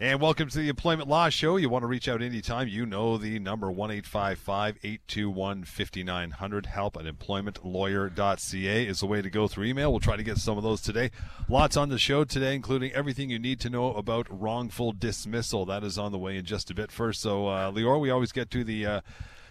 And welcome to the Employment Law Show. You want to reach out anytime, you know the number 1 821 5900. Help at employmentlawyer.ca is the way to go through email. We'll try to get some of those today. Lots on the show today, including everything you need to know about wrongful dismissal. That is on the way in just a bit. First, so, uh, Lior, we always get to the. Uh,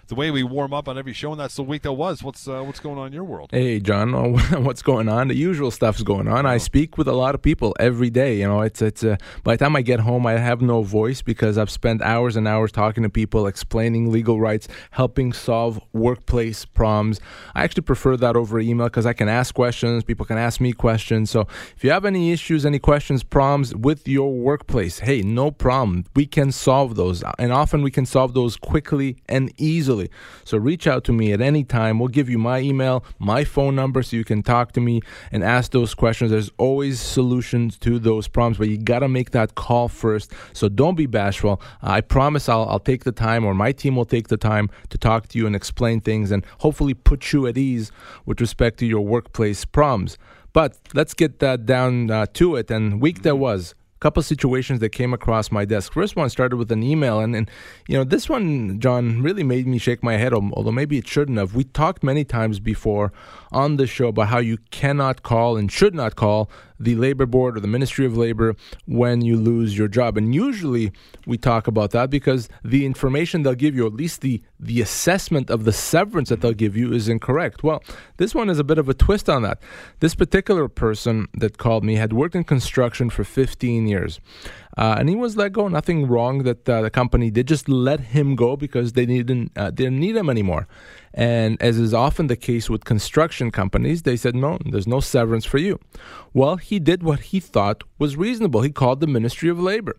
the way we warm up on every show, and that's the week that was. What's uh, what's going on in your world? Hey, John, what's going on? The usual stuff's going on. I speak with a lot of people every day. You know, it's it's. Uh, by the time I get home, I have no voice because I've spent hours and hours talking to people, explaining legal rights, helping solve workplace problems. I actually prefer that over email because I can ask questions. People can ask me questions. So if you have any issues, any questions, problems with your workplace, hey, no problem. We can solve those, and often we can solve those quickly and easily So reach out to me at any time. We'll give you my email, my phone number, so you can talk to me and ask those questions. There's always solutions to those problems, but you got to make that call first. So don't be bashful. I promise I'll, I'll take the time, or my team will take the time to talk to you and explain things and hopefully put you at ease with respect to your workplace problems. But let's get that down uh, to it. And week that was couple situations that came across my desk. First one started with an email, and, you know this one, John, really made me shake my head. Although maybe it shouldn't have. We talked many times before on the show about how you cannot call and should not call the labor board or the Ministry of Labor when you lose your job. And usually we talk about that because the information they'll give you, at least the the assessment of the severance that they'll give you is incorrect. Well, this one is a bit of a twist on that. This particular person that called me had worked in construction for 15 years. Uh, and he was let go. Nothing wrong that uh, the company did. Just let him go because they didn't uh, didn't need him anymore. And as is often the case with construction companies, they said no, there's no severance for you. Well, he did what he thought was reasonable. He called the Ministry of Labor,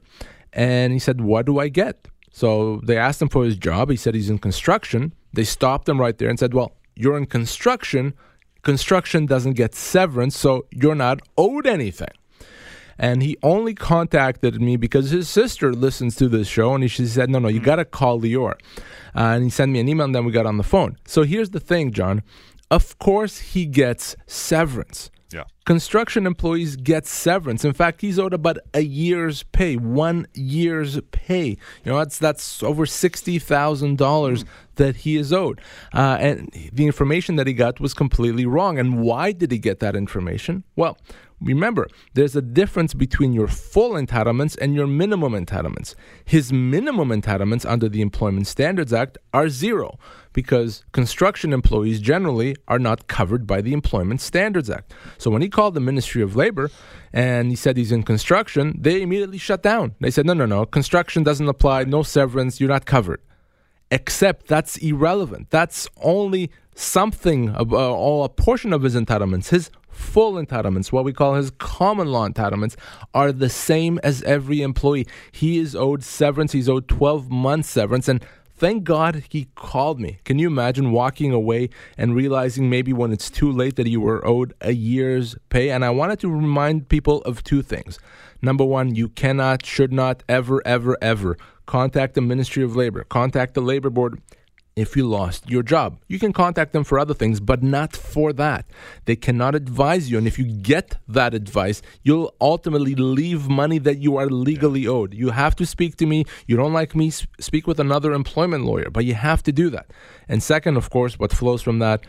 and he said, "What do I get?" So they asked him for his job. He said he's in construction. They stopped him right there and said, "Well, you're in construction. Construction doesn't get severance, so you're not owed anything." And he only contacted me because his sister listens to this show, and she said, "No, no, you hmm. got to call Lior." Uh, and he sent me an email, and then we got on the phone. So here's the thing, John. Of course, he gets severance. Yeah. Construction employees get severance. In fact, he's owed about a year's pay, one year's pay. You know, that's that's over sixty thousand dollars mm. that he is owed. Uh, and the information that he got was completely wrong. And why did he get that information? Well, Remember, there's a difference between your full entitlements and your minimum entitlements. His minimum entitlements under the Employment Standards Act are zero because construction employees generally are not covered by the Employment Standards Act. So when he called the Ministry of Labor and he said he's in construction, they immediately shut down. They said, no, no, no, construction doesn't apply, no severance, you're not covered. Except that's irrelevant. That's only something, uh, or a portion of his entitlements. His full entitlements, what we call his common law entitlements, are the same as every employee. He is owed severance. He's owed 12 months severance. And thank God he called me. Can you imagine walking away and realizing maybe when it's too late that you were owed a year's pay? And I wanted to remind people of two things. Number one, you cannot, should not, ever, ever, ever contact the Ministry of Labor, contact the Labor Board if you lost your job. You can contact them for other things, but not for that. They cannot advise you. And if you get that advice, you'll ultimately leave money that you are legally owed. You have to speak to me. You don't like me, speak with another employment lawyer, but you have to do that. And second, of course, what flows from that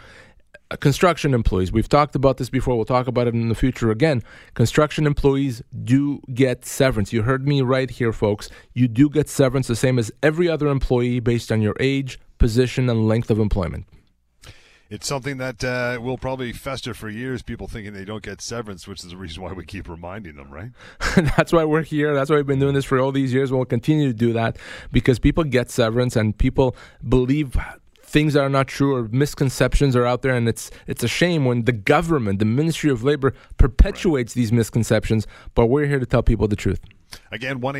uh, construction employees. We've talked about this before. We'll talk about it in the future again. Construction employees do get severance. You heard me right here, folks. You do get severance the same as every other employee based on your age, position, and length of employment. It's something that uh, will probably fester for years. People thinking they don't get severance, which is the reason why we keep reminding them, right? That's why we're here. That's why we've been doing this for all these years. We'll continue to do that because people get severance and people believe things that are not true or misconceptions are out there and it's it's a shame when the government the ministry of labor perpetuates right. these misconceptions but we're here to tell people the truth Again, 1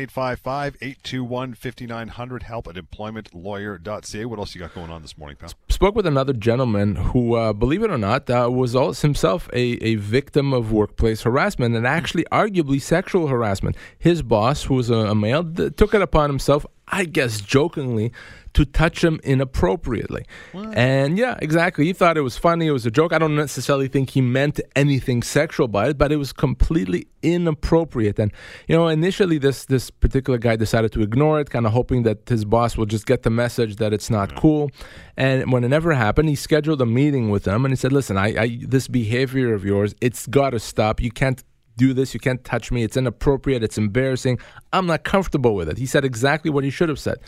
821 5900, help at employmentlawyer.ca. What else you got going on this morning, pal? Spoke with another gentleman who, uh, believe it or not, uh, was himself a, a victim of workplace harassment and actually, arguably, sexual harassment. His boss, who was a, a male, th- took it upon himself I guess jokingly, to touch him inappropriately. What? And yeah, exactly. He thought it was funny. It was a joke. I don't necessarily think he meant anything sexual by it, but it was completely inappropriate. And you know, initially this this particular guy decided to ignore it, kind of hoping that his boss will just get the message that it's not cool. And when it never happened, he scheduled a meeting with them and he said, "Listen, I, I this behavior of yours, it's got to stop. You can't do this. You can't touch me. It's inappropriate. It's embarrassing. I'm not comfortable with it. He said exactly what he should have said.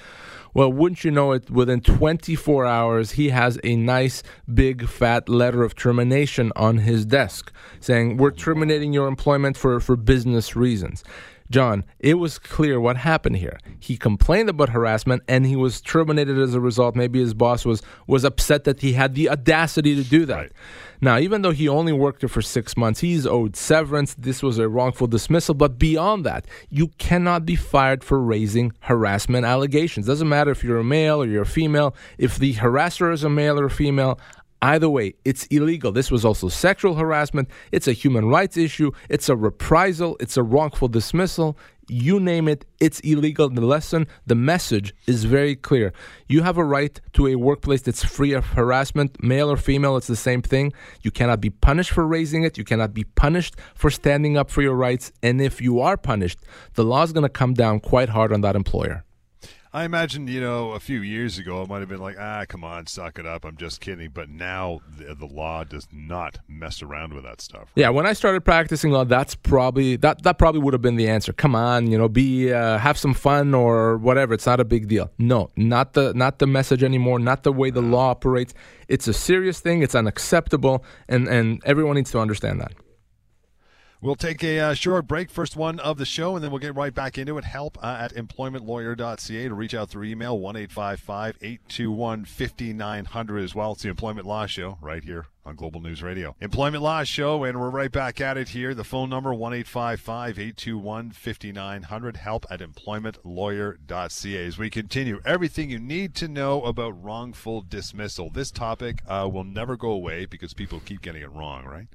Well, wouldn't you know it, within 24 hours, he has a nice, big, fat letter of termination on his desk saying, We're terminating your employment for, for business reasons. John, it was clear what happened here. He complained about harassment and he was terminated as a result. Maybe his boss was was upset that he had the audacity to do that. Right. Now, even though he only worked there for six months, he's owed severance. This was a wrongful dismissal. But beyond that, you cannot be fired for raising harassment allegations. Doesn't matter if you're a male or you're a female. If the harasser is a male or a female, Either way, it's illegal. This was also sexual harassment. It's a human rights issue. It's a reprisal. It's a wrongful dismissal. You name it, it's illegal. The lesson, the message is very clear. You have a right to a workplace that's free of harassment, male or female, it's the same thing. You cannot be punished for raising it. You cannot be punished for standing up for your rights. And if you are punished, the law is going to come down quite hard on that employer. I imagine, you know, a few years ago, it might have been like, ah, come on, suck it up. I'm just kidding. But now the, the law does not mess around with that stuff. Right? Yeah, when I started practicing law, that's probably that that probably would have been the answer. Come on, you know, be uh, have some fun or whatever. It's not a big deal. No, not the not the message anymore. Not the way the law operates. It's a serious thing. It's unacceptable, and and everyone needs to understand that. We'll take a uh, short break, first one of the show, and then we'll get right back into it. Help uh, at employmentlawyer.ca to reach out through email, 1 821 5900 as well. It's the Employment Law Show right here on Global News Radio. Employment Law Show, and we're right back at it here. The phone number, 1 821 5900. Help at employmentlawyer.ca. As we continue, everything you need to know about wrongful dismissal. This topic uh, will never go away because people keep getting it wrong, right?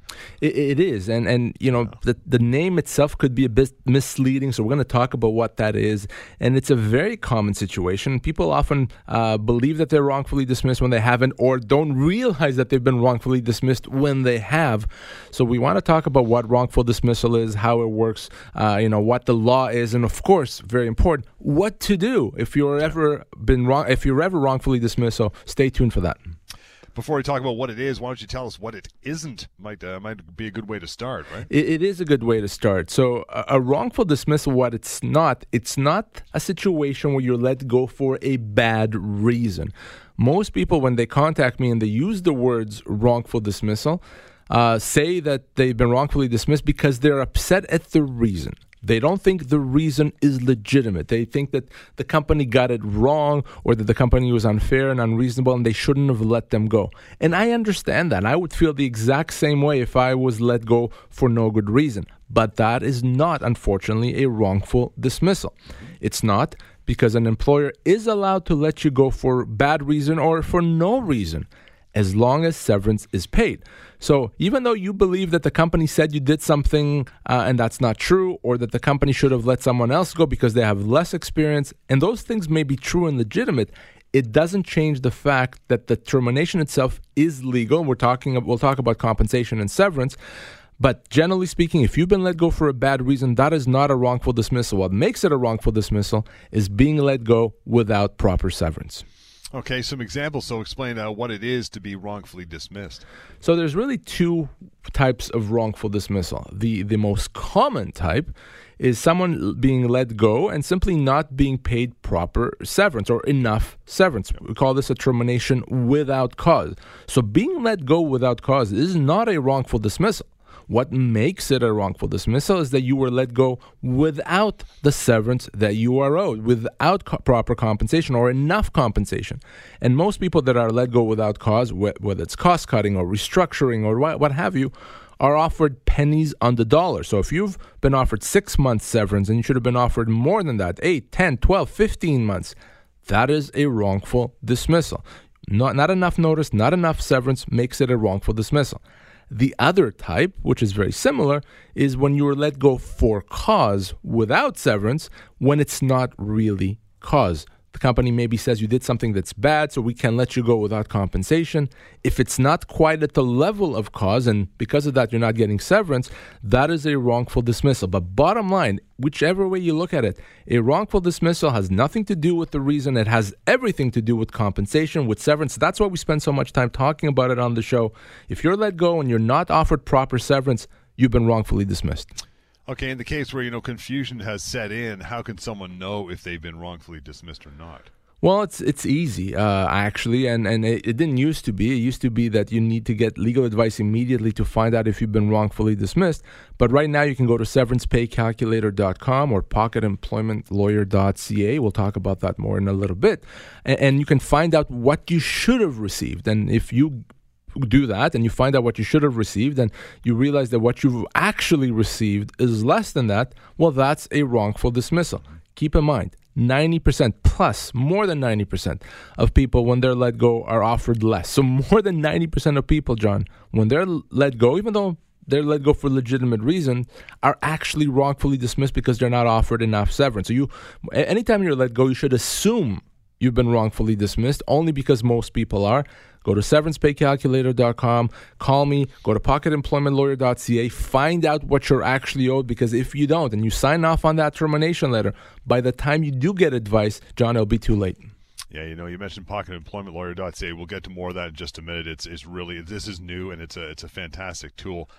it, it is. And, and you know, the, the name itself could be a bit misleading. So we're going to talk about what that is. And it's a very common situation. People often uh, believe that they're wrongfully dismissed when they haven't or don't realize that they've been wrongfully dismissed when they have. So we want to talk about what wrongful dismissal is, how it works, uh, you know, what the law is, and of course, very important, what to do if you're ever been wrong, if you're ever wrongfully dismissed. So stay tuned for that before we talk about what it is, why don't you tell us what it isn't? Might uh, might be a good way to start, right? it, it is a good way to start. So a, a, wrongful dismissal, what it's not, it's not a situation where you're let go for a bad reason. Most people, when they contact me and they use the words wrongful dismissal, uh, say that they've been wrongfully dismissed because they're upset at the reason. They don't think the reason is legitimate. They think that the company got it wrong or that the company was unfair and unreasonable and they shouldn't have let them go. And I understand that. I would feel the exact same way if I was let go for no good reason. But that is not, unfortunately, a wrongful dismissal. It's not because an employer is allowed to let you go for bad reason or for no reason as long as severance is paid. So even though you believe that the company said you did something uh, and that's not true, or that the company should have let someone else go because they have less experience, and those things may be true and legitimate, it doesn't change the fact that the termination itself is legal. We're talking. We'll talk about compensation and severance. But generally speaking, if you've been let go for a bad reason, that is not a wrongful dismissal. What makes it a wrongful dismissal is being let go without proper severance. Okay, some examples. So explain uh, what it is to be wrongfully dismissed. So there's really two types of wrongful dismissal. The the most common type is someone being let go and simply not being paid proper severance or enough severance. We call this a termination without cause. So being let go without cause is not a wrongful dismissal. What makes it a wrongful dismissal is that you were let go without the severance that you are owed, without co- proper compensation or enough compensation. And most people that are let go without cause, whether it's cost cutting or restructuring or what, what have you, are offered pennies on the dollar. So if you've been offered six months severance and you should have been offered more than that, 8, 10, 12, 15 months, that is a wrongful dismissal. Not, not enough notice, not enough severance makes it a wrongful dismissal. The other type, which is very similar, is when you are let go for cause without severance when it's not really cause. The company maybe says you did something that's bad, so we can let you go without compensation. If it's not quite at the level of cause, and because of that you're not getting severance, that is a wrongful dismissal. But bottom line, whichever way you look at it, a wrongful dismissal has nothing to do with the reason. It has everything to do with compensation, with severance. That's why we spend so much time talking about it on the show. If you're let go and you're not offered proper severance, you've been wrongfully dismissed. Okay, in the case where you know confusion has set in, how can someone know if they've been wrongfully dismissed or not? Well, it's it's easy uh, actually, and and it, it, didn't used to be. It used to be that you need to get legal advice immediately to find out if you've been wrongfully dismissed. But right now, you can go to severancepaycalculator.com or pocketemploymentlawyer.ca. We'll talk about that more in a little bit, and, and you can find out what you should have received, and if you do that and you find out what you should have received and you realize that what you've actually received is less than that, well, that's a wrongful dismissal. Keep in mind, 90% plus, more than 90% of people, when they're let go, are offered less. So, more than 90% of people, John, when they're let go, even though they're let go for legitimate reason, are actually wrongfully dismissed because they're not offered enough severance. So, you, anytime you're let go, you should assume you've been wrongfully dismissed, only because most people are. Go to severancepaycalculator.com, call me, go to pocketemploymentlawyer.ca, find out what you're actually owed because if you don't and you sign off on that termination letter, by the time you do get advice, John, it'll be too late. Yeah, you know, you mentioned pocketemploymentlawyer.ca. We'll get to more of that in just a minute. It's it's really this is new and it's a it's a fantastic tool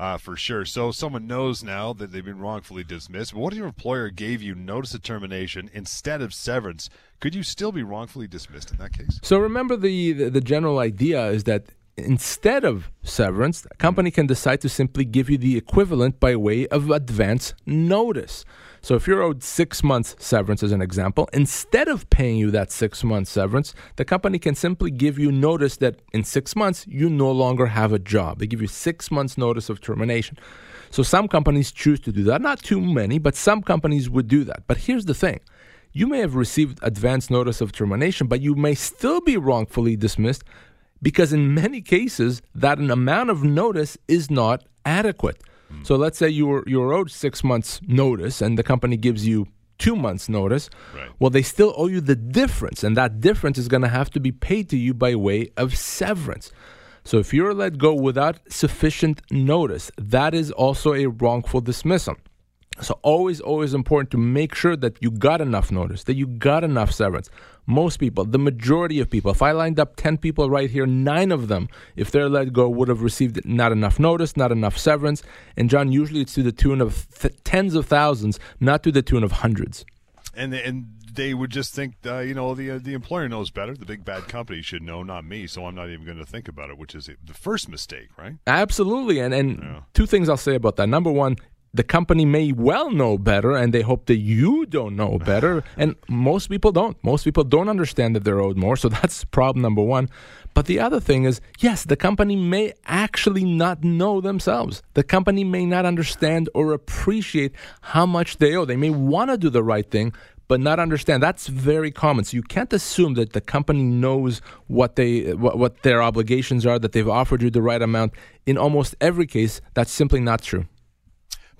uh, for sure. So someone knows now that they've been wrongfully dismissed. But what if your employer gave you notice of termination instead of severance? Could you still be wrongfully dismissed in that case? So remember the, the, the general idea is that instead of severance, a company can decide to simply give you the equivalent by way of advance notice. So if you're owed six months severance, as an example, instead of paying you that six months severance, the company can simply give you notice that in six months you no longer have a job. They give you six months notice of termination. So some companies choose to do that. Not too many, but some companies would do that. But here's the thing. You may have received advance notice of termination, but you may still be wrongfully dismissed because in many cases that an amount of notice is not adequate. Mm. So let's say you were you're owed six months notice, and the company gives you two months notice. Right. Well, they still owe you the difference, and that difference is going to have to be paid to you by way of severance. So if you're let go without sufficient notice, that is also a wrongful dismissal. So always, always important to make sure that you got enough notice, that you got enough severance. Most people, the majority of people, if I lined up 10 people right here, nine of them, if they're let go, would have received not enough notice, not enough severance. And John, usually it's to the tune of th- tens of thousands, not to the tune of hundreds. And, and they would just think, uh, you know, the uh, the employer knows better. The big bad company should know, not me. So I'm not even going to think about it, which is the first mistake, right? Absolutely. And and yeah. two things I'll say about that. Number one, the company may well know better and they hope that you don't know better. And most people don't. Most people don't understand that they're owed more so that's problem number one. But the other thing is yes the company may actually not know themselves. The company may not understand or appreciate how much they owe. They may want to do the right thing but not understand. That's very common. So you can't assume that the company knows what they what, what their obligations are that they've offered you the right amount. In almost every case that's simply not true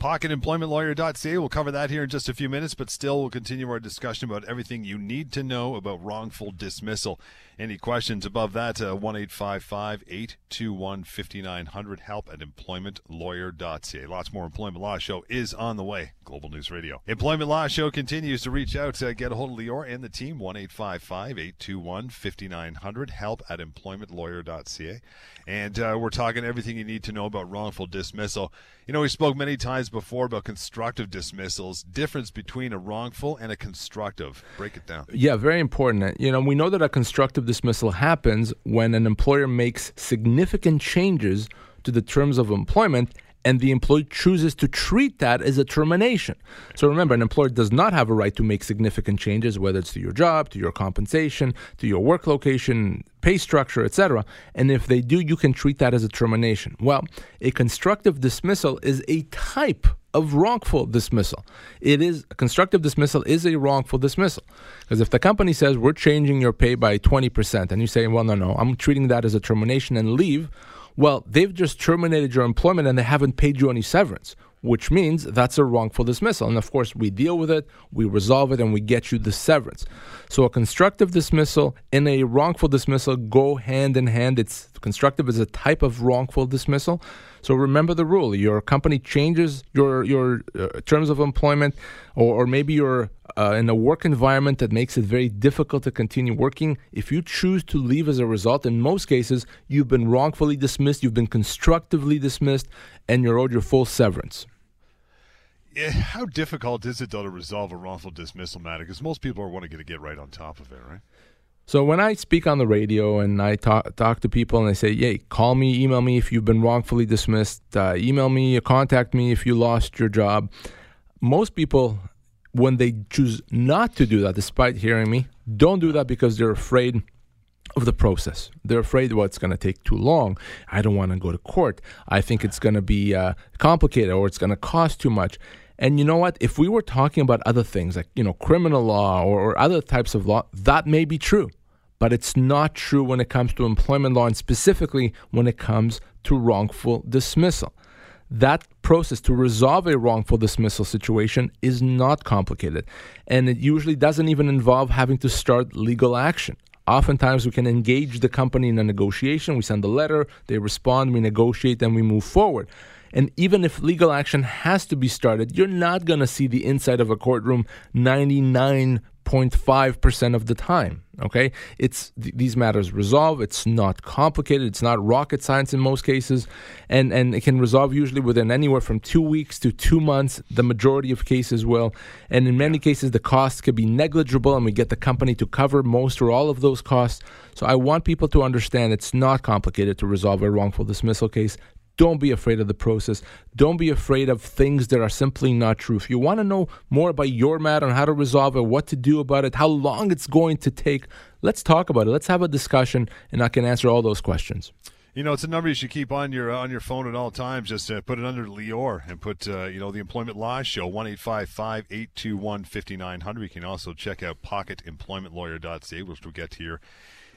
PocketEmploymentLawyer.ca. We'll cover that here in just a few minutes, but still, we'll continue our discussion about everything you need to know about wrongful dismissal. Any questions above that? Uh, one eight five five eight two one fifty nine hundred. Help at employmentlawyer.ca. Lots more Employment Law Show is on the way. Global News Radio. Employment Law Show continues to reach out to get a hold of Lior and the team. One eight five five eight two one fifty nine hundred. Help at employmentlawyer.ca. And uh, we're talking everything you need to know about wrongful dismissal. You know, we spoke many times before about constructive dismissals. Difference between a wrongful and a constructive. Break it down. Yeah, very important. You know, we know that a constructive dismissal happens when an employer makes significant changes to the terms of employment and the employee chooses to treat that as a termination. So remember, an employer does not have a right to make significant changes, whether it's to your job, to your compensation, to your work location, pay structure, etc. And if they do, you can treat that as a termination. Well, a constructive dismissal is a type of wrongful dismissal. It is constructive dismissal is a wrongful dismissal. Because if the company says we're changing your pay by 20% and you say, well, no, no, I'm treating that as a termination and leave, well, they've just terminated your employment and they haven't paid you any severance. which means that's a wrongful dismissal. And of course, we deal with it, we resolve it, and we get you the severance. So a constructive dismissal and a wrongful dismissal go hand in hand. It's constructive is a type of wrongful dismissal. So remember the rule: your company changes your your uh, terms of employment, or, or maybe you're uh, in a work environment that makes it very difficult to continue working. If you choose to leave as a result, in most cases, you've been wrongfully dismissed, you've been constructively dismissed, and you're owed your full severance. How difficult is it though to resolve a wrongful dismissal matter? Because most people are wanting to get right on top of it, right? So when I speak on the radio and I talk talk to people and they say, "Hey, call me, email me if you've been wrongfully dismissed, uh, email me, contact me if you lost your job," most people, when they choose not to do that, despite hearing me, don't do that because they're afraid of the process. They're afraid well, it's going to take too long. I don't want to go to court. I think it's going to be uh, complicated or it's going to cost too much. And you know what? If we were talking about other things like, you know, criminal law or, or other types of law, that may be true. But it's not true when it comes to employment law and specifically when it comes to wrongful dismissal. That process to resolve a wrongful dismissal situation is not complicated. And it usually doesn't even involve having to start legal action. Oftentimes, we can engage the company in a negotiation. We send a letter, they respond, we negotiate, and we move forward. And even if legal action has to be started, you're not going to see the inside of a courtroom 99.5% of the time. Okay? It's th- these matters resolve. It's not complicated. It's not rocket science in most cases. And, and it can resolve usually within anywhere from two weeks to two months. The majority of cases will. And in many cases, the costs could be negligible and we get the company to cover most or all of those costs. So I want people to understand it's not complicated to resolve a wrongful dismissal case. Don't be afraid of the process. Don't be afraid of things that are simply not true. If you want to know more about your matter and how to resolve it, what to do about it, how long it's going to take, let's talk about it. Let's have a discussion, and I can answer all those questions. You know, it's a number you should keep on your on your phone at all times. Just uh, put it under Lior and put uh, you know the Employment Law Show one eight five five eight two one fifty nine hundred. You can also check out pocketemploymentlawyer.ca, which we'll get here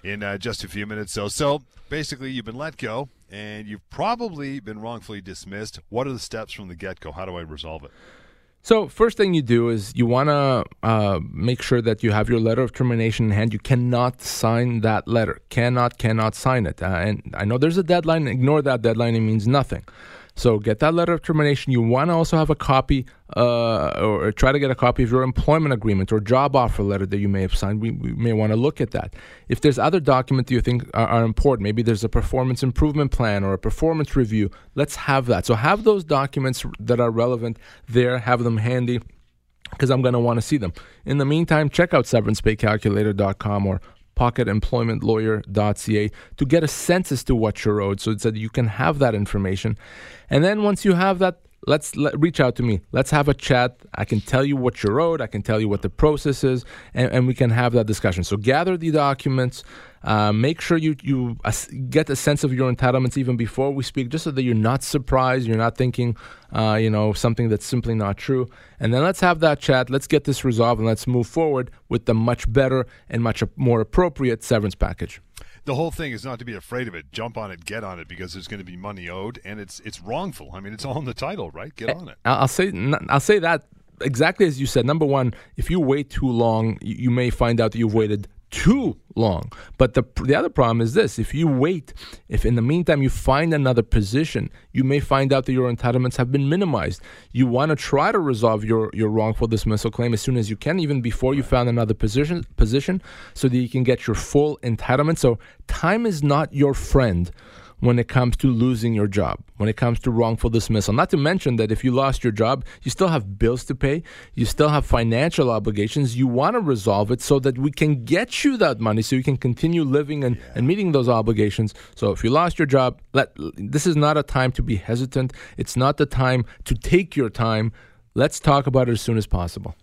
in uh, just a few minutes. So, so basically, you've been let go and you've probably been wrongfully dismissed. What are the steps from the get go? How do I resolve it? So, first thing you do is you want to uh, make sure that you have your letter of termination in hand. You cannot sign that letter. Cannot, cannot sign it. Uh, and I know there's a deadline. Ignore that deadline. It means nothing. So get that letter of termination. You want to also have a copy, uh, or try to get a copy of your employment agreement or job offer letter that you may have signed. We, we may want to look at that. If there's other documents you think are, are, important, maybe there's a performance improvement plan or a performance review. Let's have that. So have those documents that are relevant there. Have them handy because I'm going to want to see them. In the meantime, check out severancepaycalculator.com or pocketemploymentlawyer.ca to get a sense as to what you're owed so that you can have that information. And then once you have that, let's let, reach out to me. Let's have a chat. I can tell you what you wrote. I can tell you what the process is, and, and we can have that discussion. So gather the documents. Uh, make sure you you uh, get a sense of your entitlements even before we speak, just so that you're not surprised. You're not thinking, uh, you know, something that's simply not true. And then let's have that chat. Let's get this resolved, and let's move forward with the much better and much more appropriate severance package the whole thing is not to be afraid of it. Jump on it, get on it, because there's going to be money owed, and it's it's wrongful. I mean, it's all in the title, right? Get eh, on it. I'll say I'll say that exactly as you said. Number one, if you wait too long, you may find out that you've waited too long. But the the other problem is this: if you wait, if in the meantime you find another position, you may find out that your entitlements have been minimized. You want to try to resolve your your wrongful dismissal claim as soon as you can, even before you found another position position, so that you can get your full entitlement. So time is not your friend when it comes to losing your job, when it comes to wrongful dismissal. Not to mention that if you lost your job, you still have bills to pay, you still have financial obligations. You want to resolve it so that we can get you that money so you can continue living and, yeah. and meeting those obligations. So if you lost your job, let, this is not a time to be hesitant. It's not the time to take your time. Let's talk about it as soon as possible.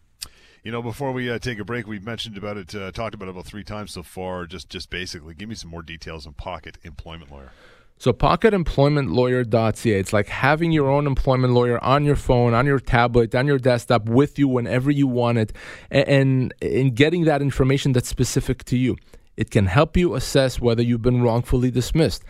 You know, before we uh, take a break, we've mentioned about it, uh, talked about it about three times so far. Just, just basically, give me some more details on Pocket Employment Lawyer. So pocketemploymentlawyer.ca. It's like having your own employment lawyer on your phone, on your tablet, on your desktop with you whenever you want it, and in getting that information that's specific to you. It can help you assess whether you've been wrongfully dismissed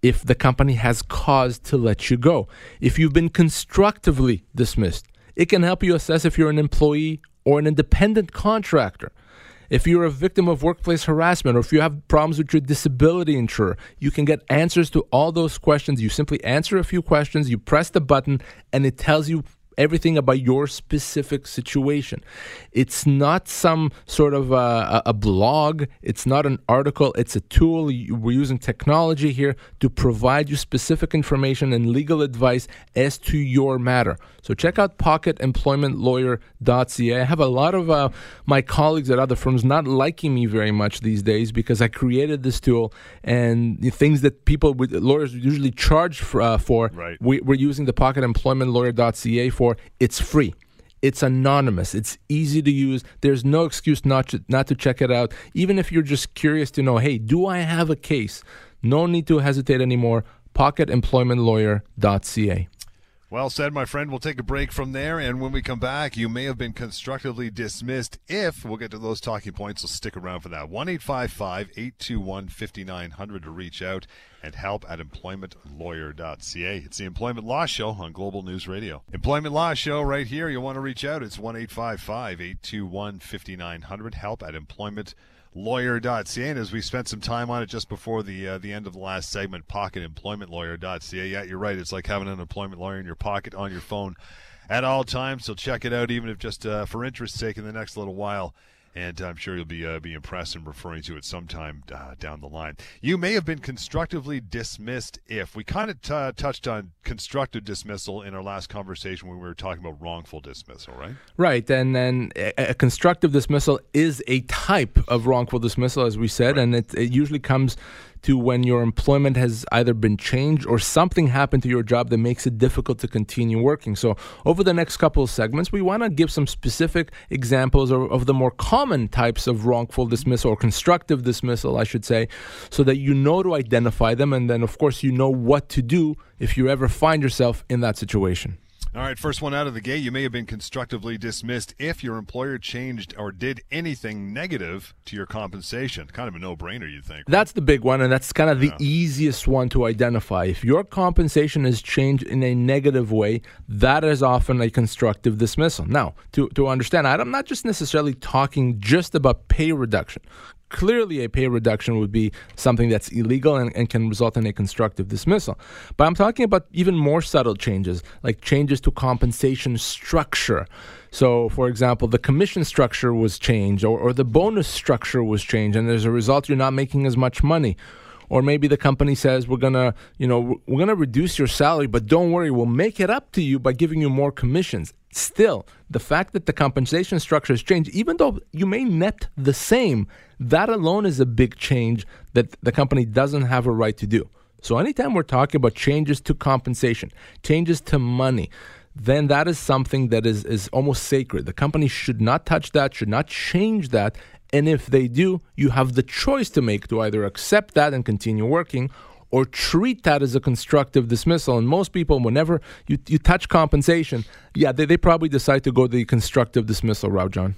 if the company has cause to let you go. If you've been constructively dismissed, it can help you assess if you're an employee or an independent contractor. If you're a victim of workplace harassment or if you have problems with your disability insurer, you can get answers to all those questions. You simply answer a few questions, you press the button, and it tells you everything about your specific situation. It's not some sort of a, a, blog, it's not an article, it's a tool. We're using technology here to provide you specific information and legal advice as to your matter. So check out pocketemploymentlawyer.ca. I have a lot of uh, my colleagues at other firms not liking me very much these days because I created this tool and the things that people with lawyers usually charge for, uh, for right. we, we're using the pocketemploymentlawyer.ca for for. It's free. It's anonymous. It's easy to use. There's no excuse not to, not to check it out. Even if you're just curious to know, hey, do I have a case? No need to hesitate anymore. PocketEmploymentLawyer.ca. Well said, my friend. We'll take a break from there, and when we come back, you may have been constructively dismissed. If we'll get to those talking points, so stick around for that. One eight five five eight two one fifty nine hundred to reach out and help at employmentlawyer.ca. It's the Employment Law Show on Global News Radio. Employment Law Show right here. You'll want to reach out? It's one eight five five eight two one fifty nine hundred. Help at employment lawyer.ca. And as we spent some time on it just before the uh, the end of the last segment, pocketemploymentlawyer.ca. Yeah, you're right. It's like having an employment lawyer in your pocket on your phone at all times. So check it out, even if just uh, for interest's sake in the next little while and I'm sure you'll be uh, be impressed in referring to it sometime uh, down the line. You may have been constructively dismissed if we kind of t- touched on constructive dismissal in our last conversation when we were talking about wrongful dismissal, right? Right, and then a, a constructive dismissal is a type of wrongful dismissal, as we said, right. and it, it usually comes to when your employment has either been changed or something happened to your job that makes it difficult to continue working. So, over the next couple of segments, we want to give some specific examples of, of the more common types of wrongful dismissal or constructive dismissal, I should say, so that you know to identify them. And then, of course, you know what to do if you ever find yourself in that situation. All right, first one out of the gate. You may have been constructively dismissed if your employer changed or did anything negative to your compensation. Kind of a no brainer, you think. That's the big one, and that's kind of the yeah. easiest one to identify. If your compensation is changed in a negative way, that is often a constructive dismissal. Now, to, to understand, I'm not just necessarily talking just about pay reduction clearly a pay reduction would be something that's illegal and, and, can result in a constructive dismissal. But I'm talking about even more subtle changes, like changes to compensation structure. So, for example, the commission structure was changed, or, or the bonus structure was changed, and as a result, you're not making as much money or maybe the company says we're gonna you know we're gonna reduce your salary but don't worry we'll make it up to you by giving you more commissions still the fact that the compensation structure has changed even though you may net the same that alone is a big change that the company doesn't have a right to do so anytime we're talking about changes to compensation changes to money then that is something that is, is almost sacred. The company should not touch that, should not change that, and if they do, you have the choice to make to either accept that and continue working or treat that as a constructive dismissal. And most people, whenever you, you touch compensation, yeah, they, they probably decide to go the constructive dismissal route, John.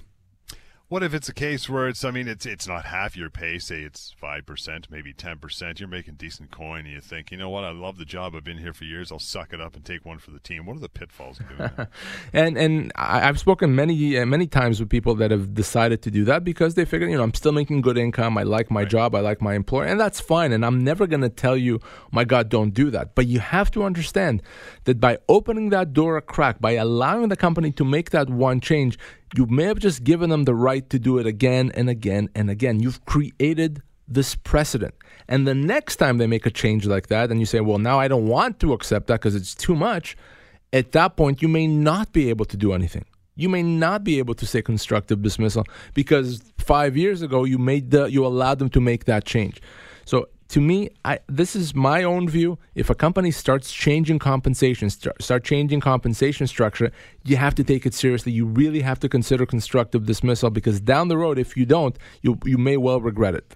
What if it's a case where it's, I mean, it's it's not half your pay, say it's 5%, maybe 10%. You're making decent coin and you think, you know what, I love the job. I've been here for years. I'll suck it up and take one for the team. What are the pitfalls of doing that? and and I've spoken many uh, many times with people that have decided to do that because they figure, you know, I'm still making good income. I like my right. job. I like my employer. And that's fine. And I'm never going to tell you, my God, don't do that. But you have to understand that by opening that door a crack, by allowing the company to make that one change, you may have just given them the right to do it again and again and again. You've created this precedent. And the next time they make a change like that, and you say, well, now I don't want to accept that because it's too much, at that point, you may not be able to do anything. You may not be able to say constructive dismissal because five years ago you made the you allowed them to make that change. So to me, I, this is my own view. If a company starts changing compensation, start, start changing compensation structure, you have to take it seriously. You really have to consider constructive dismissal because down the road, if you don't, you you may well regret it.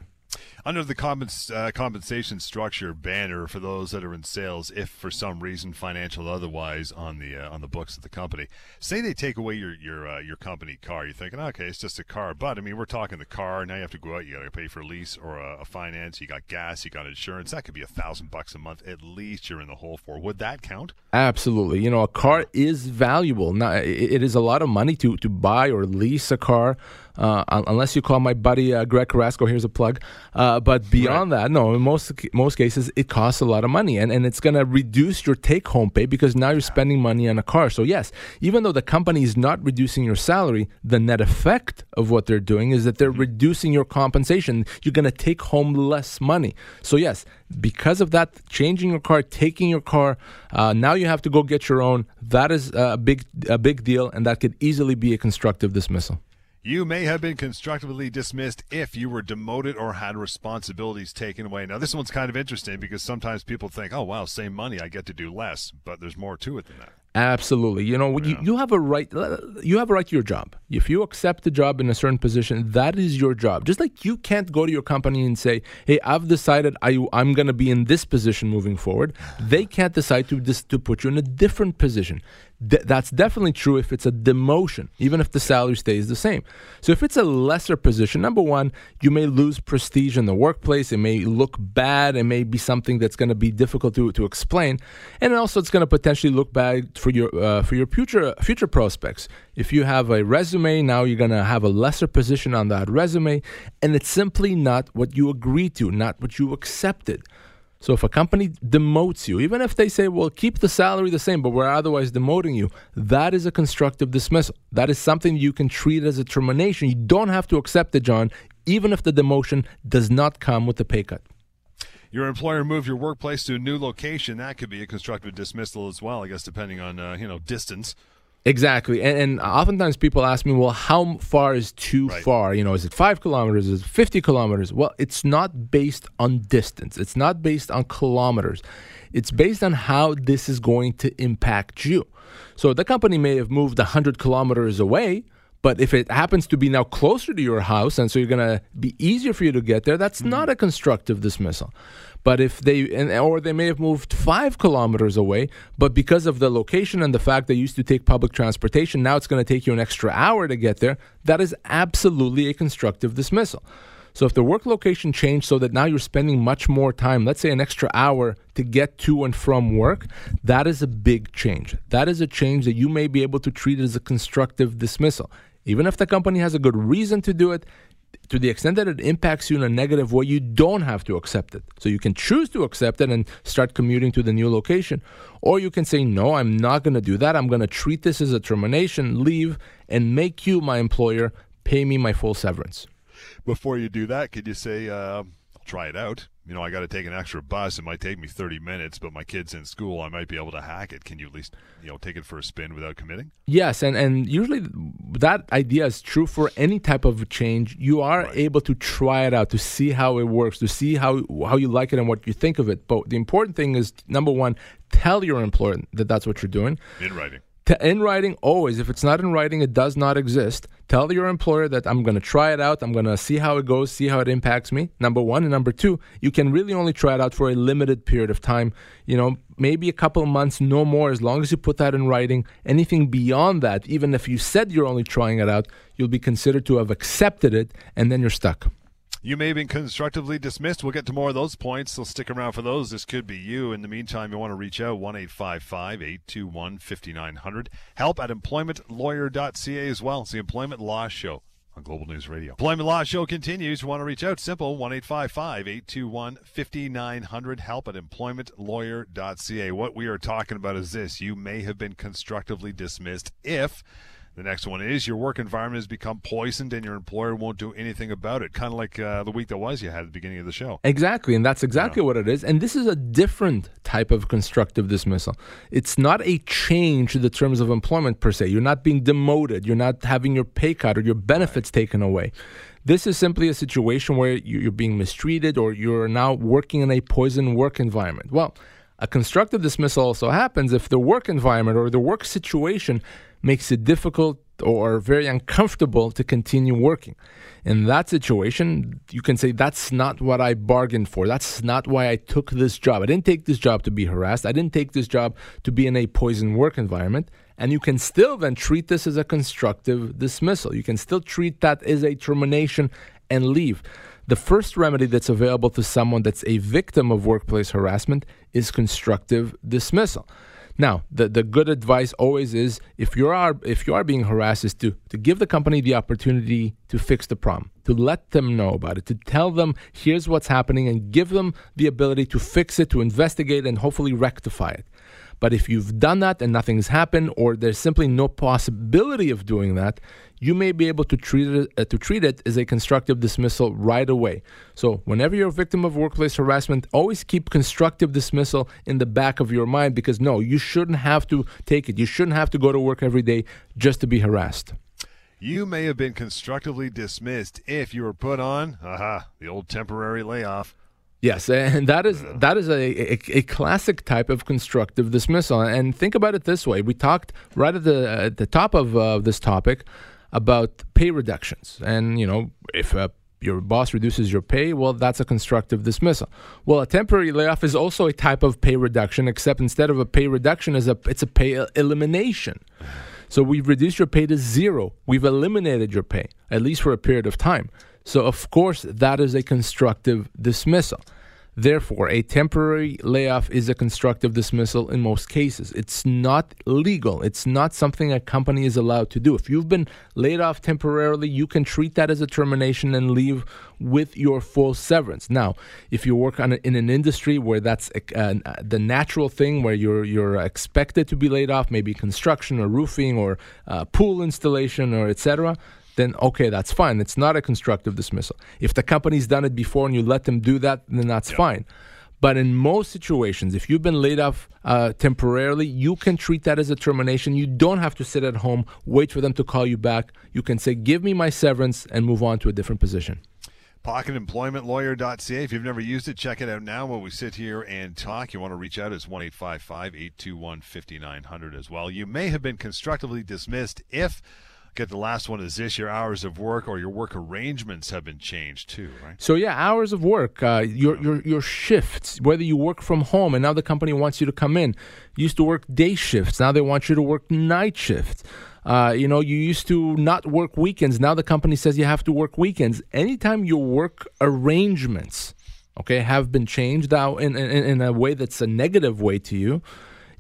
Under the compens- uh, compensation structure banner for those that are in sales, if for some reason, financial otherwise, on the uh, on the books of the company, say they take away your your uh, your company car, you're thinking, okay, it's just a car, but I mean, we're talking the car. Now you have to go out, you got to pay for a lease or a, a finance. You got gas, you got insurance. That could be a thousand bucks a month at least. You're in the hole for. Would that count? Absolutely. You know, a car is valuable. Now, it is a lot of money to to buy or lease a car uh, unless you call my buddy uh, Greg Carrasco, here's a plug. Uh, but beyond right. that, no, in most most cases, it costs a lot of money, and, and it's going to reduce your take home pay because now you're spending money on a car. So yes, even though the company is not reducing your salary, the net effect of what they're doing is that they're mm-hmm. reducing your compensation. You're going to take home less money. So yes, because of that, changing your car, taking your car, uh, now you have to go get your own. That is a big a big deal, and that could easily be a constructive dismissal. You may have been constructively dismissed if you were demoted or had responsibilities taken away. Now, this one's kind of interesting because sometimes people think, oh, wow, same money, I get to do less, but there's more to it than that. Absolutely. You know, yeah. you, you have a right uh, you have a right to your job. If you accept the job in a certain position, that is your job. Just like you can't go to your company and say, "Hey, I've decided I I'm going to be in this position moving forward." They can't decide to dis- to put you in a different position. D- that's definitely true if it's a demotion, even if the salary stays the same. So if it's a lesser position, number one, you may lose prestige in the workplace. It may look bad. It may be something that's going to be difficult to, to explain, and also it's going to potentially look bad for your uh, for your future future prospects. If you have a resume, now you're going to have a lesser position on that resume, and it's simply not what you agreed to, not what you accepted. So if a company demotes you, even if they say, well, keep the salary the same, but we're otherwise demoting you, that is a constructive dismissal. That is something you can treat as a termination. You don't have to accept it, John, even if the demotion does not come with a pay cut. Your employer moved your workplace to a new location. That could be a constructive dismissal as well, I guess, depending on uh, you know distance. Exactly, and, and, oftentimes people ask me, "Well, how far is too right. far? You know, is it five kilometers? Is it fifty kilometers?" Well, it's not based on distance. It's not based on kilometers. It's based on how this is going to impact you. So the company may have moved hundred kilometers away, but if it happens to be now closer to your house, and so you're going to be easier for you to get there, that's mm-hmm. not a constructive dismissal. But if they, and, or they may have moved five kilometers away, but because of the location and the fact they used to take public transportation, now it's going to take you an extra hour to get there, that is absolutely a constructive dismissal. So if the work location changed so that now you're spending much more time, let's say an extra hour to get to and from work, that is a big change. That is a change that you may be able to treat as a constructive dismissal. Even if the company has a good reason to do it, to the extent that it impacts you in a negative way, you don't have to accept it. So you can choose to accept it and start commuting to the new location. Or you can say, no, I'm not going to do that. I'm going to treat this as a termination, leave, and make you, my employer, pay me my full severance. Before you do that, could you say, uh, I'll try it out? You know, I got to take an extra bus. It might take me 30 minutes, but my kid's in school. I might be able to hack it. Can you at least, you know, take it for a spin without committing? Yes, and and usually that idea is true for any type of change. You are right. able to try it out to see how it works, to see how how you like it and what you think of it. But the important thing is number one, tell your employer that that's what you're doing in writing in writing always if it's not in writing it does not exist. Tell your employer that i'm going to try it out i'm going to see how it goes see how it impacts me number one. And number two you can really only try it out for a limited period of time. You know maybe a couple months no more as long as you put that in writing. Anything beyond that even if you said you're only trying it out you'll be considered to have accepted it and then you're stuck you may have been constructively dismissed. We'll get to more of those points, so stick around for those. This could be you. In the meantime, you want to reach out 1 821 5900. Help at employmentlawyer.ca as well. It's the Employment Law Show on Global News Radio. Employment Law Show continues. You want to reach out? Simple 1 821 5900. Help at employmentlawyer.ca. What we are talking about is this you may have been constructively dismissed if the next one is your work environment has become poisoned and your employer won't do anything about it. Kind of like uh, the week that was you had at the beginning of the show. Exactly. And that's exactly yeah. what it is. And this is a different type of constructive dismissal. It's not a change to the terms of employment per se. You're not being demoted, you're not having your pay cut or your benefits right. taken away. This is simply a situation where you're being mistreated or you're now working in a poison work environment. Well, a constructive dismissal also happens if the work environment or the work situation makes it difficult or very uncomfortable to continue working. In that situation, you can say, That's not what I bargained for. That's not why I took this job. I didn't take this job to be harassed. I didn't take this job to be in a poison work environment. And you can still then treat this as a constructive dismissal. You can still treat that as a termination and leave. The first remedy that's available to someone that's a victim of workplace harassment is constructive dismissal. Now, the, the good advice always is if you are if you are being harassed is to to give the company the opportunity to fix the problem, to let them know about it, to tell them here's what's happening and give them the ability to fix it, to investigate and hopefully rectify it. But if you've done that and nothing's happened, or there's simply no possibility of doing that, you may be able to treat it uh, to treat it as a constructive dismissal right away. So whenever you're a victim of workplace harassment, always keep constructive dismissal in the back of your mind because no, you shouldn't have to take it. You shouldn't have to go to work every day just to be harassed. You may have been constructively dismissed if you were put on, aha, the old temporary layoff Yes, and that is that is a, a, a, classic type of constructive dismissal. And think about it this way: we talked right at the at the top of uh, this topic about pay reductions, and you know if uh, your boss reduces your pay, well, that's a constructive dismissal. Well, a temporary layoff is also a type of pay reduction, except instead of a pay reduction, is a it's a pay elimination. So we've reduced your pay to zero. We've eliminated your pay, at least for a period of time. So, of course, that is a constructive dismissal. Therefore, a temporary layoff is a constructive dismissal in most cases. It's not legal. It's not something a company is allowed to do. If you've been laid off temporarily, you can treat that as a termination and leave with your full severance. Now, if you work a, in an industry where that's a, uh, the natural thing, where you're you're expected to be laid off, maybe construction or roofing or uh, pool installation or etc then okay, that's fine. It's not a constructive dismissal. If the company's done it before and you let them do that, then that's yep. fine. But in most situations, if you've been laid off uh, temporarily, you can treat that as a termination. You don't have to sit at home, wait for them to call you back. You can say, give me my severance and move on to a different position. PocketEmploymentLawyer.ca. If you've never used it, check it out now while we sit here and talk. You want to reach out, it's 1 821 5900 as well. You may have been constructively dismissed if get the last one is this your hours of work or your work arrangements have been changed too right so yeah hours of work uh, your, your your shifts whether you work from home and now the company wants you to come in you used to work day shifts now they want you to work night shifts uh, you know, you used to not work weekends. Now the company says you have to work weekends. Anytime your work arrangements, okay, have been changed now in, in, in a way that's a negative way to you,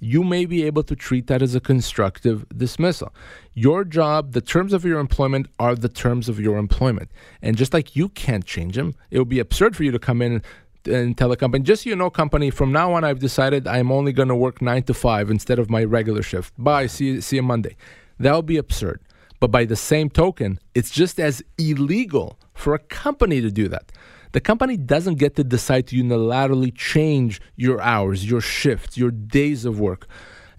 you may be able to treat that as a constructive dismissal. Your job, the terms of your employment are the terms of your employment. And just like you can't change them, it would be absurd for you to come in and tell a company, just so you know, company, from now on, I've decided I'm only going to work nine to five instead of my regular shift. Bye, see see you Monday. That would be absurd. But by the same token, it's just as illegal for a company to do that. The company doesn't get to decide to unilaterally change your hours, your shifts, your days of work.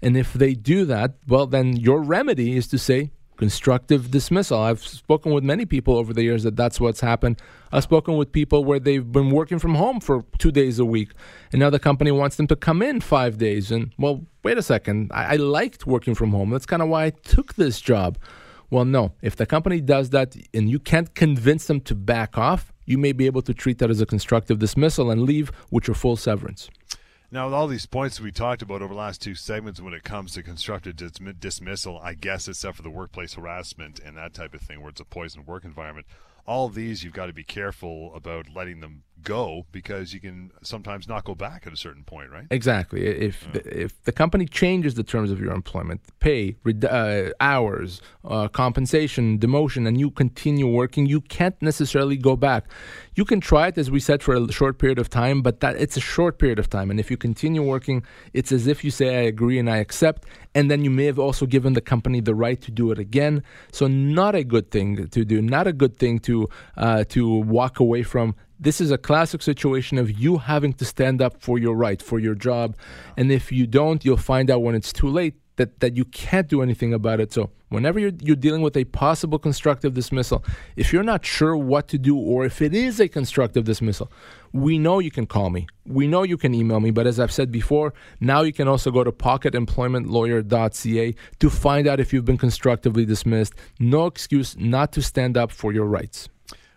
And if they do that, well, then your remedy is to say constructive dismissal. I've spoken with many people over the years that that's what's happened. I've spoken with people where they've been working from home for two days a week, and now the company wants them to come in five days. And well, wait a second, I, I liked working from home. That's kind of why I took this job. Well, no, if the company does that and you can't convince them to back off, you may be able to treat that as a constructive dismissal and leave with your full severance. Now, with all these points we talked about over the last two segments when it comes to constructive dis- dismissal, I guess except for the workplace harassment and that type of thing where it's a poison work environment, all these you've got to be careful about letting them go because you can sometimes not go back at a certain point, right? Exactly. If yeah. the, if the company changes the terms of your employment, pay, uh, hours, uh, compensation, demotion, and you continue working, you can't necessarily go back. You can try it, as we said, for a short period of time, but that it's a short period of time. And if you continue working, it's as if you say, "I agree and I accept," and then you may have also given the company the right to do it again. So, not a good thing to do. Not a good thing to uh, to walk away from this is a classic situation of you having to stand up for your right, for your job. And if you don't, you'll find out when it's too late that, that you can't do anything about it. So whenever you're, you're dealing with a possible constructive dismissal, if you're not sure what to do or if it is a constructive dismissal, we know you can call me. We know you can email me. But as I've said before, now you can also go to pocketemploymentlawyer.ca to find out if you've been constructively dismissed. No excuse not to stand up for your rights.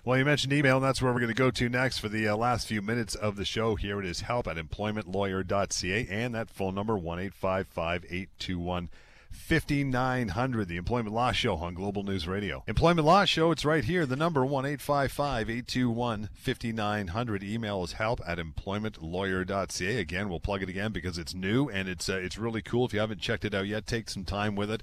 Well, you mentioned email, and that's where we're going to go to next for the uh, last few minutes of the show. Here it is help at employmentlawyer.ca and that phone number, 1 821 5900, the Employment Law Show on Global News Radio. Employment Law Show, it's right here. The number 1 855 821 5900. Email is help at employmentlawyer.ca. Again, we'll plug it again because it's new and it's, uh, it's really cool. If you haven't checked it out yet, take some time with it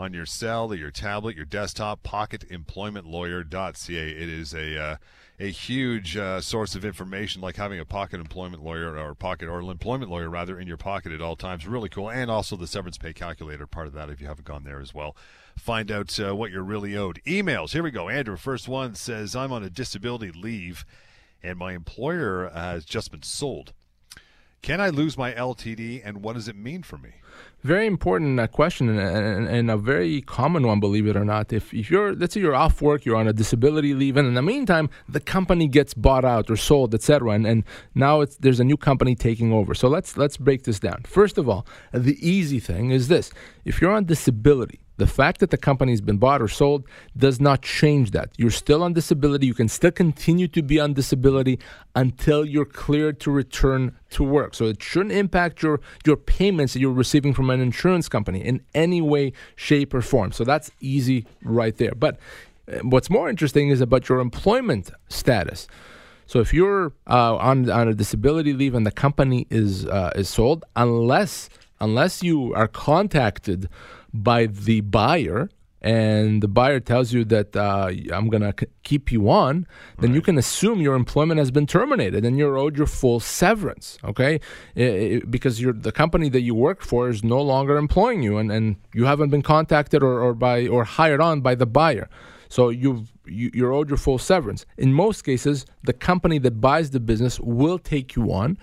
on your cell your tablet, your desktop, pocketemploymentlawyer.ca. It is a uh, a huge uh, source of information, like having a pocket employment lawyer or pocket or employment lawyer rather in your pocket at all times. Really cool, and also the severance pay calculator part of that if you haven't gone there as well. Find out uh, what you're really owed. Emails. Here we go. Andrew, first one says I'm on a disability leave, and my employer has just been sold. Can I lose my LTD, and what does it mean for me? Very important uh, question and, and, and, a very common one, believe it or not. If, if you're, let's say you're off work, you're on a disability leave, and in the meantime, the company gets bought out or sold, etc., and, and now it's, there's a new company taking over. So let's let's break this down. First of all, the easy thing is this: if you're on disability, the fact that the company's been bought or sold does not change that. You're still on disability. You can still continue to be on disability until you're cleared to return to work. So it shouldn't impact your, your payments that you're receiving from an insurance company in any way, shape, or form. So that's easy right there. But uh, what's more interesting is about your employment status. So if you're uh, on on a disability leave and the company is uh, is sold, unless unless you are contacted by the buyer and the buyer tells you that uh, I'm going to c- keep you on, then right. you can assume your employment has been terminated and you're owed your full severance, okay? It, it, because you're, the company that you work for is no longer employing you and, and you haven't been contacted or, or, by, or hired on by the buyer. So you've, you, you're owed your full severance. In most cases, the company that buys the business will take you on.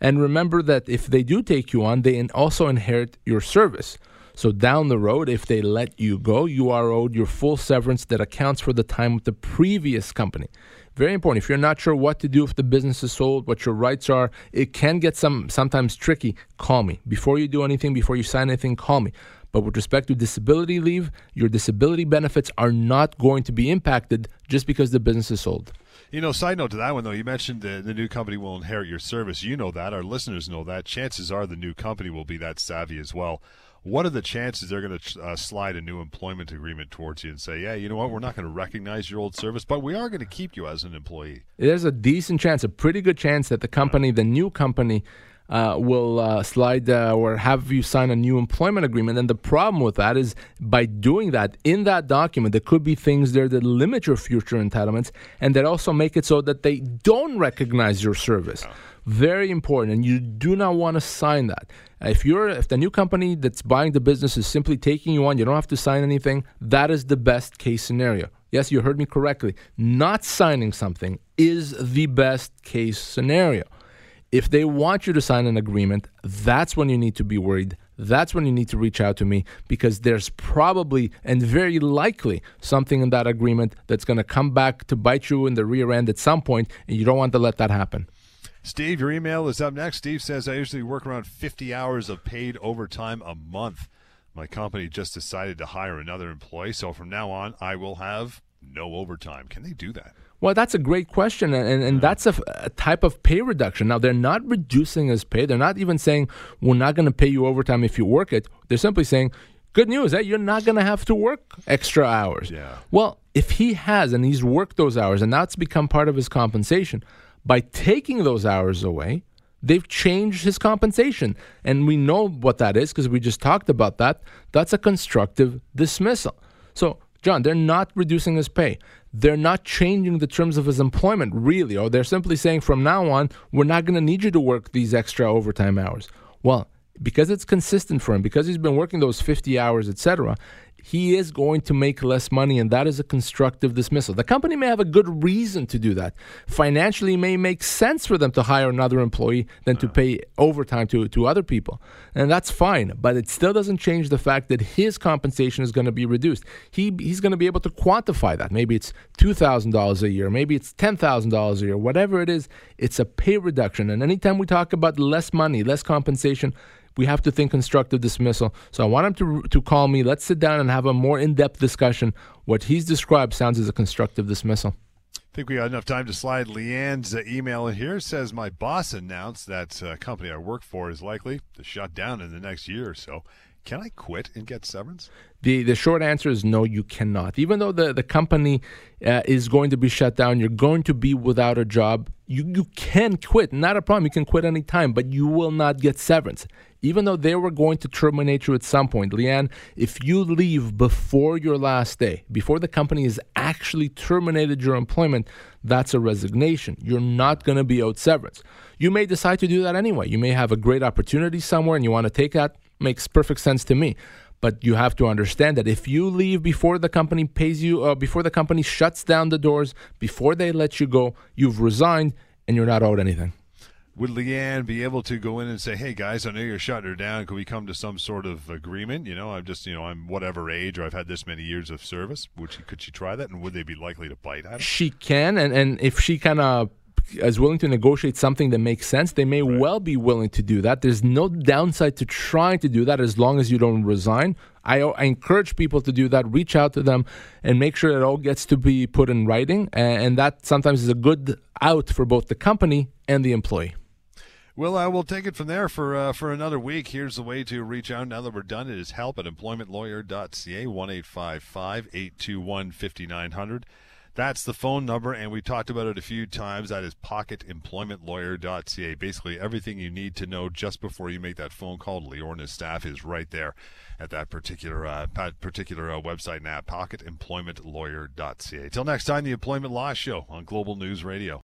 And remember that if they do take you on, they also inherit your service. So down the road, if they let you go, you are owed your full severance that accounts for the time with the previous company. Very important. If you're not sure what to do if the business is sold, what your rights are, it can get some sometimes tricky. Call me before you do anything. Before you sign anything, call me. But with respect to disability leave, your disability benefits are not going to be impacted just because the business is sold. You know, side note to that one though, you mentioned the, the new company will inherit your service. You know that. Our listeners know that. Chances are the new company will be that savvy as well what are the chances they're going to uh, slide a new employment agreement towards you and say, yeah, you know what, we're not going to recognize your old service, but we are going to keep you as an employee? There's a decent chance, a pretty good chance that the company, the new company, uh, will uh, slide uh, or have you sign a new employment agreement. And the problem with that is by doing that in that document, there could be things there that limit your future entitlements and that also make it so that they don't recognize your service. Very important, and you do not want to sign that. If you're if the new company that's buying the business is simply taking you on, you don't have to sign anything. That is the best case scenario. Yes, you heard me correctly. Not signing something is the best case scenario. If they want you to sign an agreement, that's when you need to be worried. That's when you need to reach out to me because there's probably and very likely something in that agreement that's going to come back to bite you in the rear end at some point, and you don't want to let that happen. Steve, your email is up next. Steve says, I usually work around 50 hours of paid overtime a month. My company just decided to hire another employee, so from now on, I will have no overtime. Can they do that? Well, that's a great question, and, and that's a, a, type of pay reduction. Now, they're not reducing his pay. They're not even saying, we're not going to pay you overtime if you work it. They're simply saying, good news, that you're not going to have to work extra hours. Yeah. Well, if he has and he's worked those hours and that's become part of his compensation, by taking those hours away, they've changed his compensation. And we know what that is because we just talked about that. That's a constructive dismissal. So, John, they're not reducing his pay. They're not changing the terms of his employment, really. Or they're simply saying from now on, we're not going to need you to work these extra overtime hours. Well, because it's consistent for him, because he's been working those 50 hours, etc., he is going to make less money, and that is a constructive dismissal. The company may have a good reason to do that. Financially, may make sense for them to hire another employee than to uh-huh. pay overtime to, to other people, and that's fine. But it still doesn't change the fact that his compensation is going to be reduced. He he's going to be able to quantify that. Maybe it's two thousand dollars a year, maybe it's ten thousand dollars a year, whatever it is. It's a pay reduction, and anytime we talk about less money, less compensation we have to think constructive dismissal. So I want him to to call me. Let's sit down and have a more in depth discussion. What he's described sounds as a constructive dismissal. I think we got enough time to slide Leanne's uh, email in here. It says my boss announced that uh, company I work for is likely to shut down in the next year or so. Can I quit and get severance? The the short answer is no, you cannot. Even though the, the company uh, is going to be shut down, you're going to be without a job. You you can quit, not a problem. You can quit anytime, but you will not get severance. Even though they were going to terminate you at some point, Leanne, if you leave before your last day, before the company has actually terminated your employment, that's a resignation. You're not going to be owed severance. You may decide to do that anyway. You may have a great opportunity somewhere and you want to take that makes perfect sense to me. But you have to understand that if you leave before the company pays you, uh, before the company shuts down the doors, before they let you go, you've resigned and you're not owed anything. Would Leanne be able to go in and say, "Hey guys, I know you're shutting her down. Can we come to some sort of agreement? You know, I'm just, you know, I'm whatever age, or I've had this many years of service. Would she, could she try that, and would they be likely to bite at it? She can, and and if she kind of is willing to negotiate something that makes sense, they may right. well be willing to do that. There's no downside to trying to do that as long as you don't resign. I, I encourage people to do that. Reach out to them and make sure it all gets to be put in writing. And, and that sometimes is a good out for both the company and the employee. Well, uh, we'll take it from there for uh, for another week. Here's the way to reach out now that we're done. It is help at employmentlawyer.ca, 1 821 5900. That's the phone number, and we talked about it a few times. That is pocketemploymentlawyer.ca. Basically, everything you need to know just before you make that phone call. Lior and his staff is right there at that particular uh, particular uh, website now, pocketemploymentlawyer.ca. Till next time, the Employment Law Show on Global News Radio.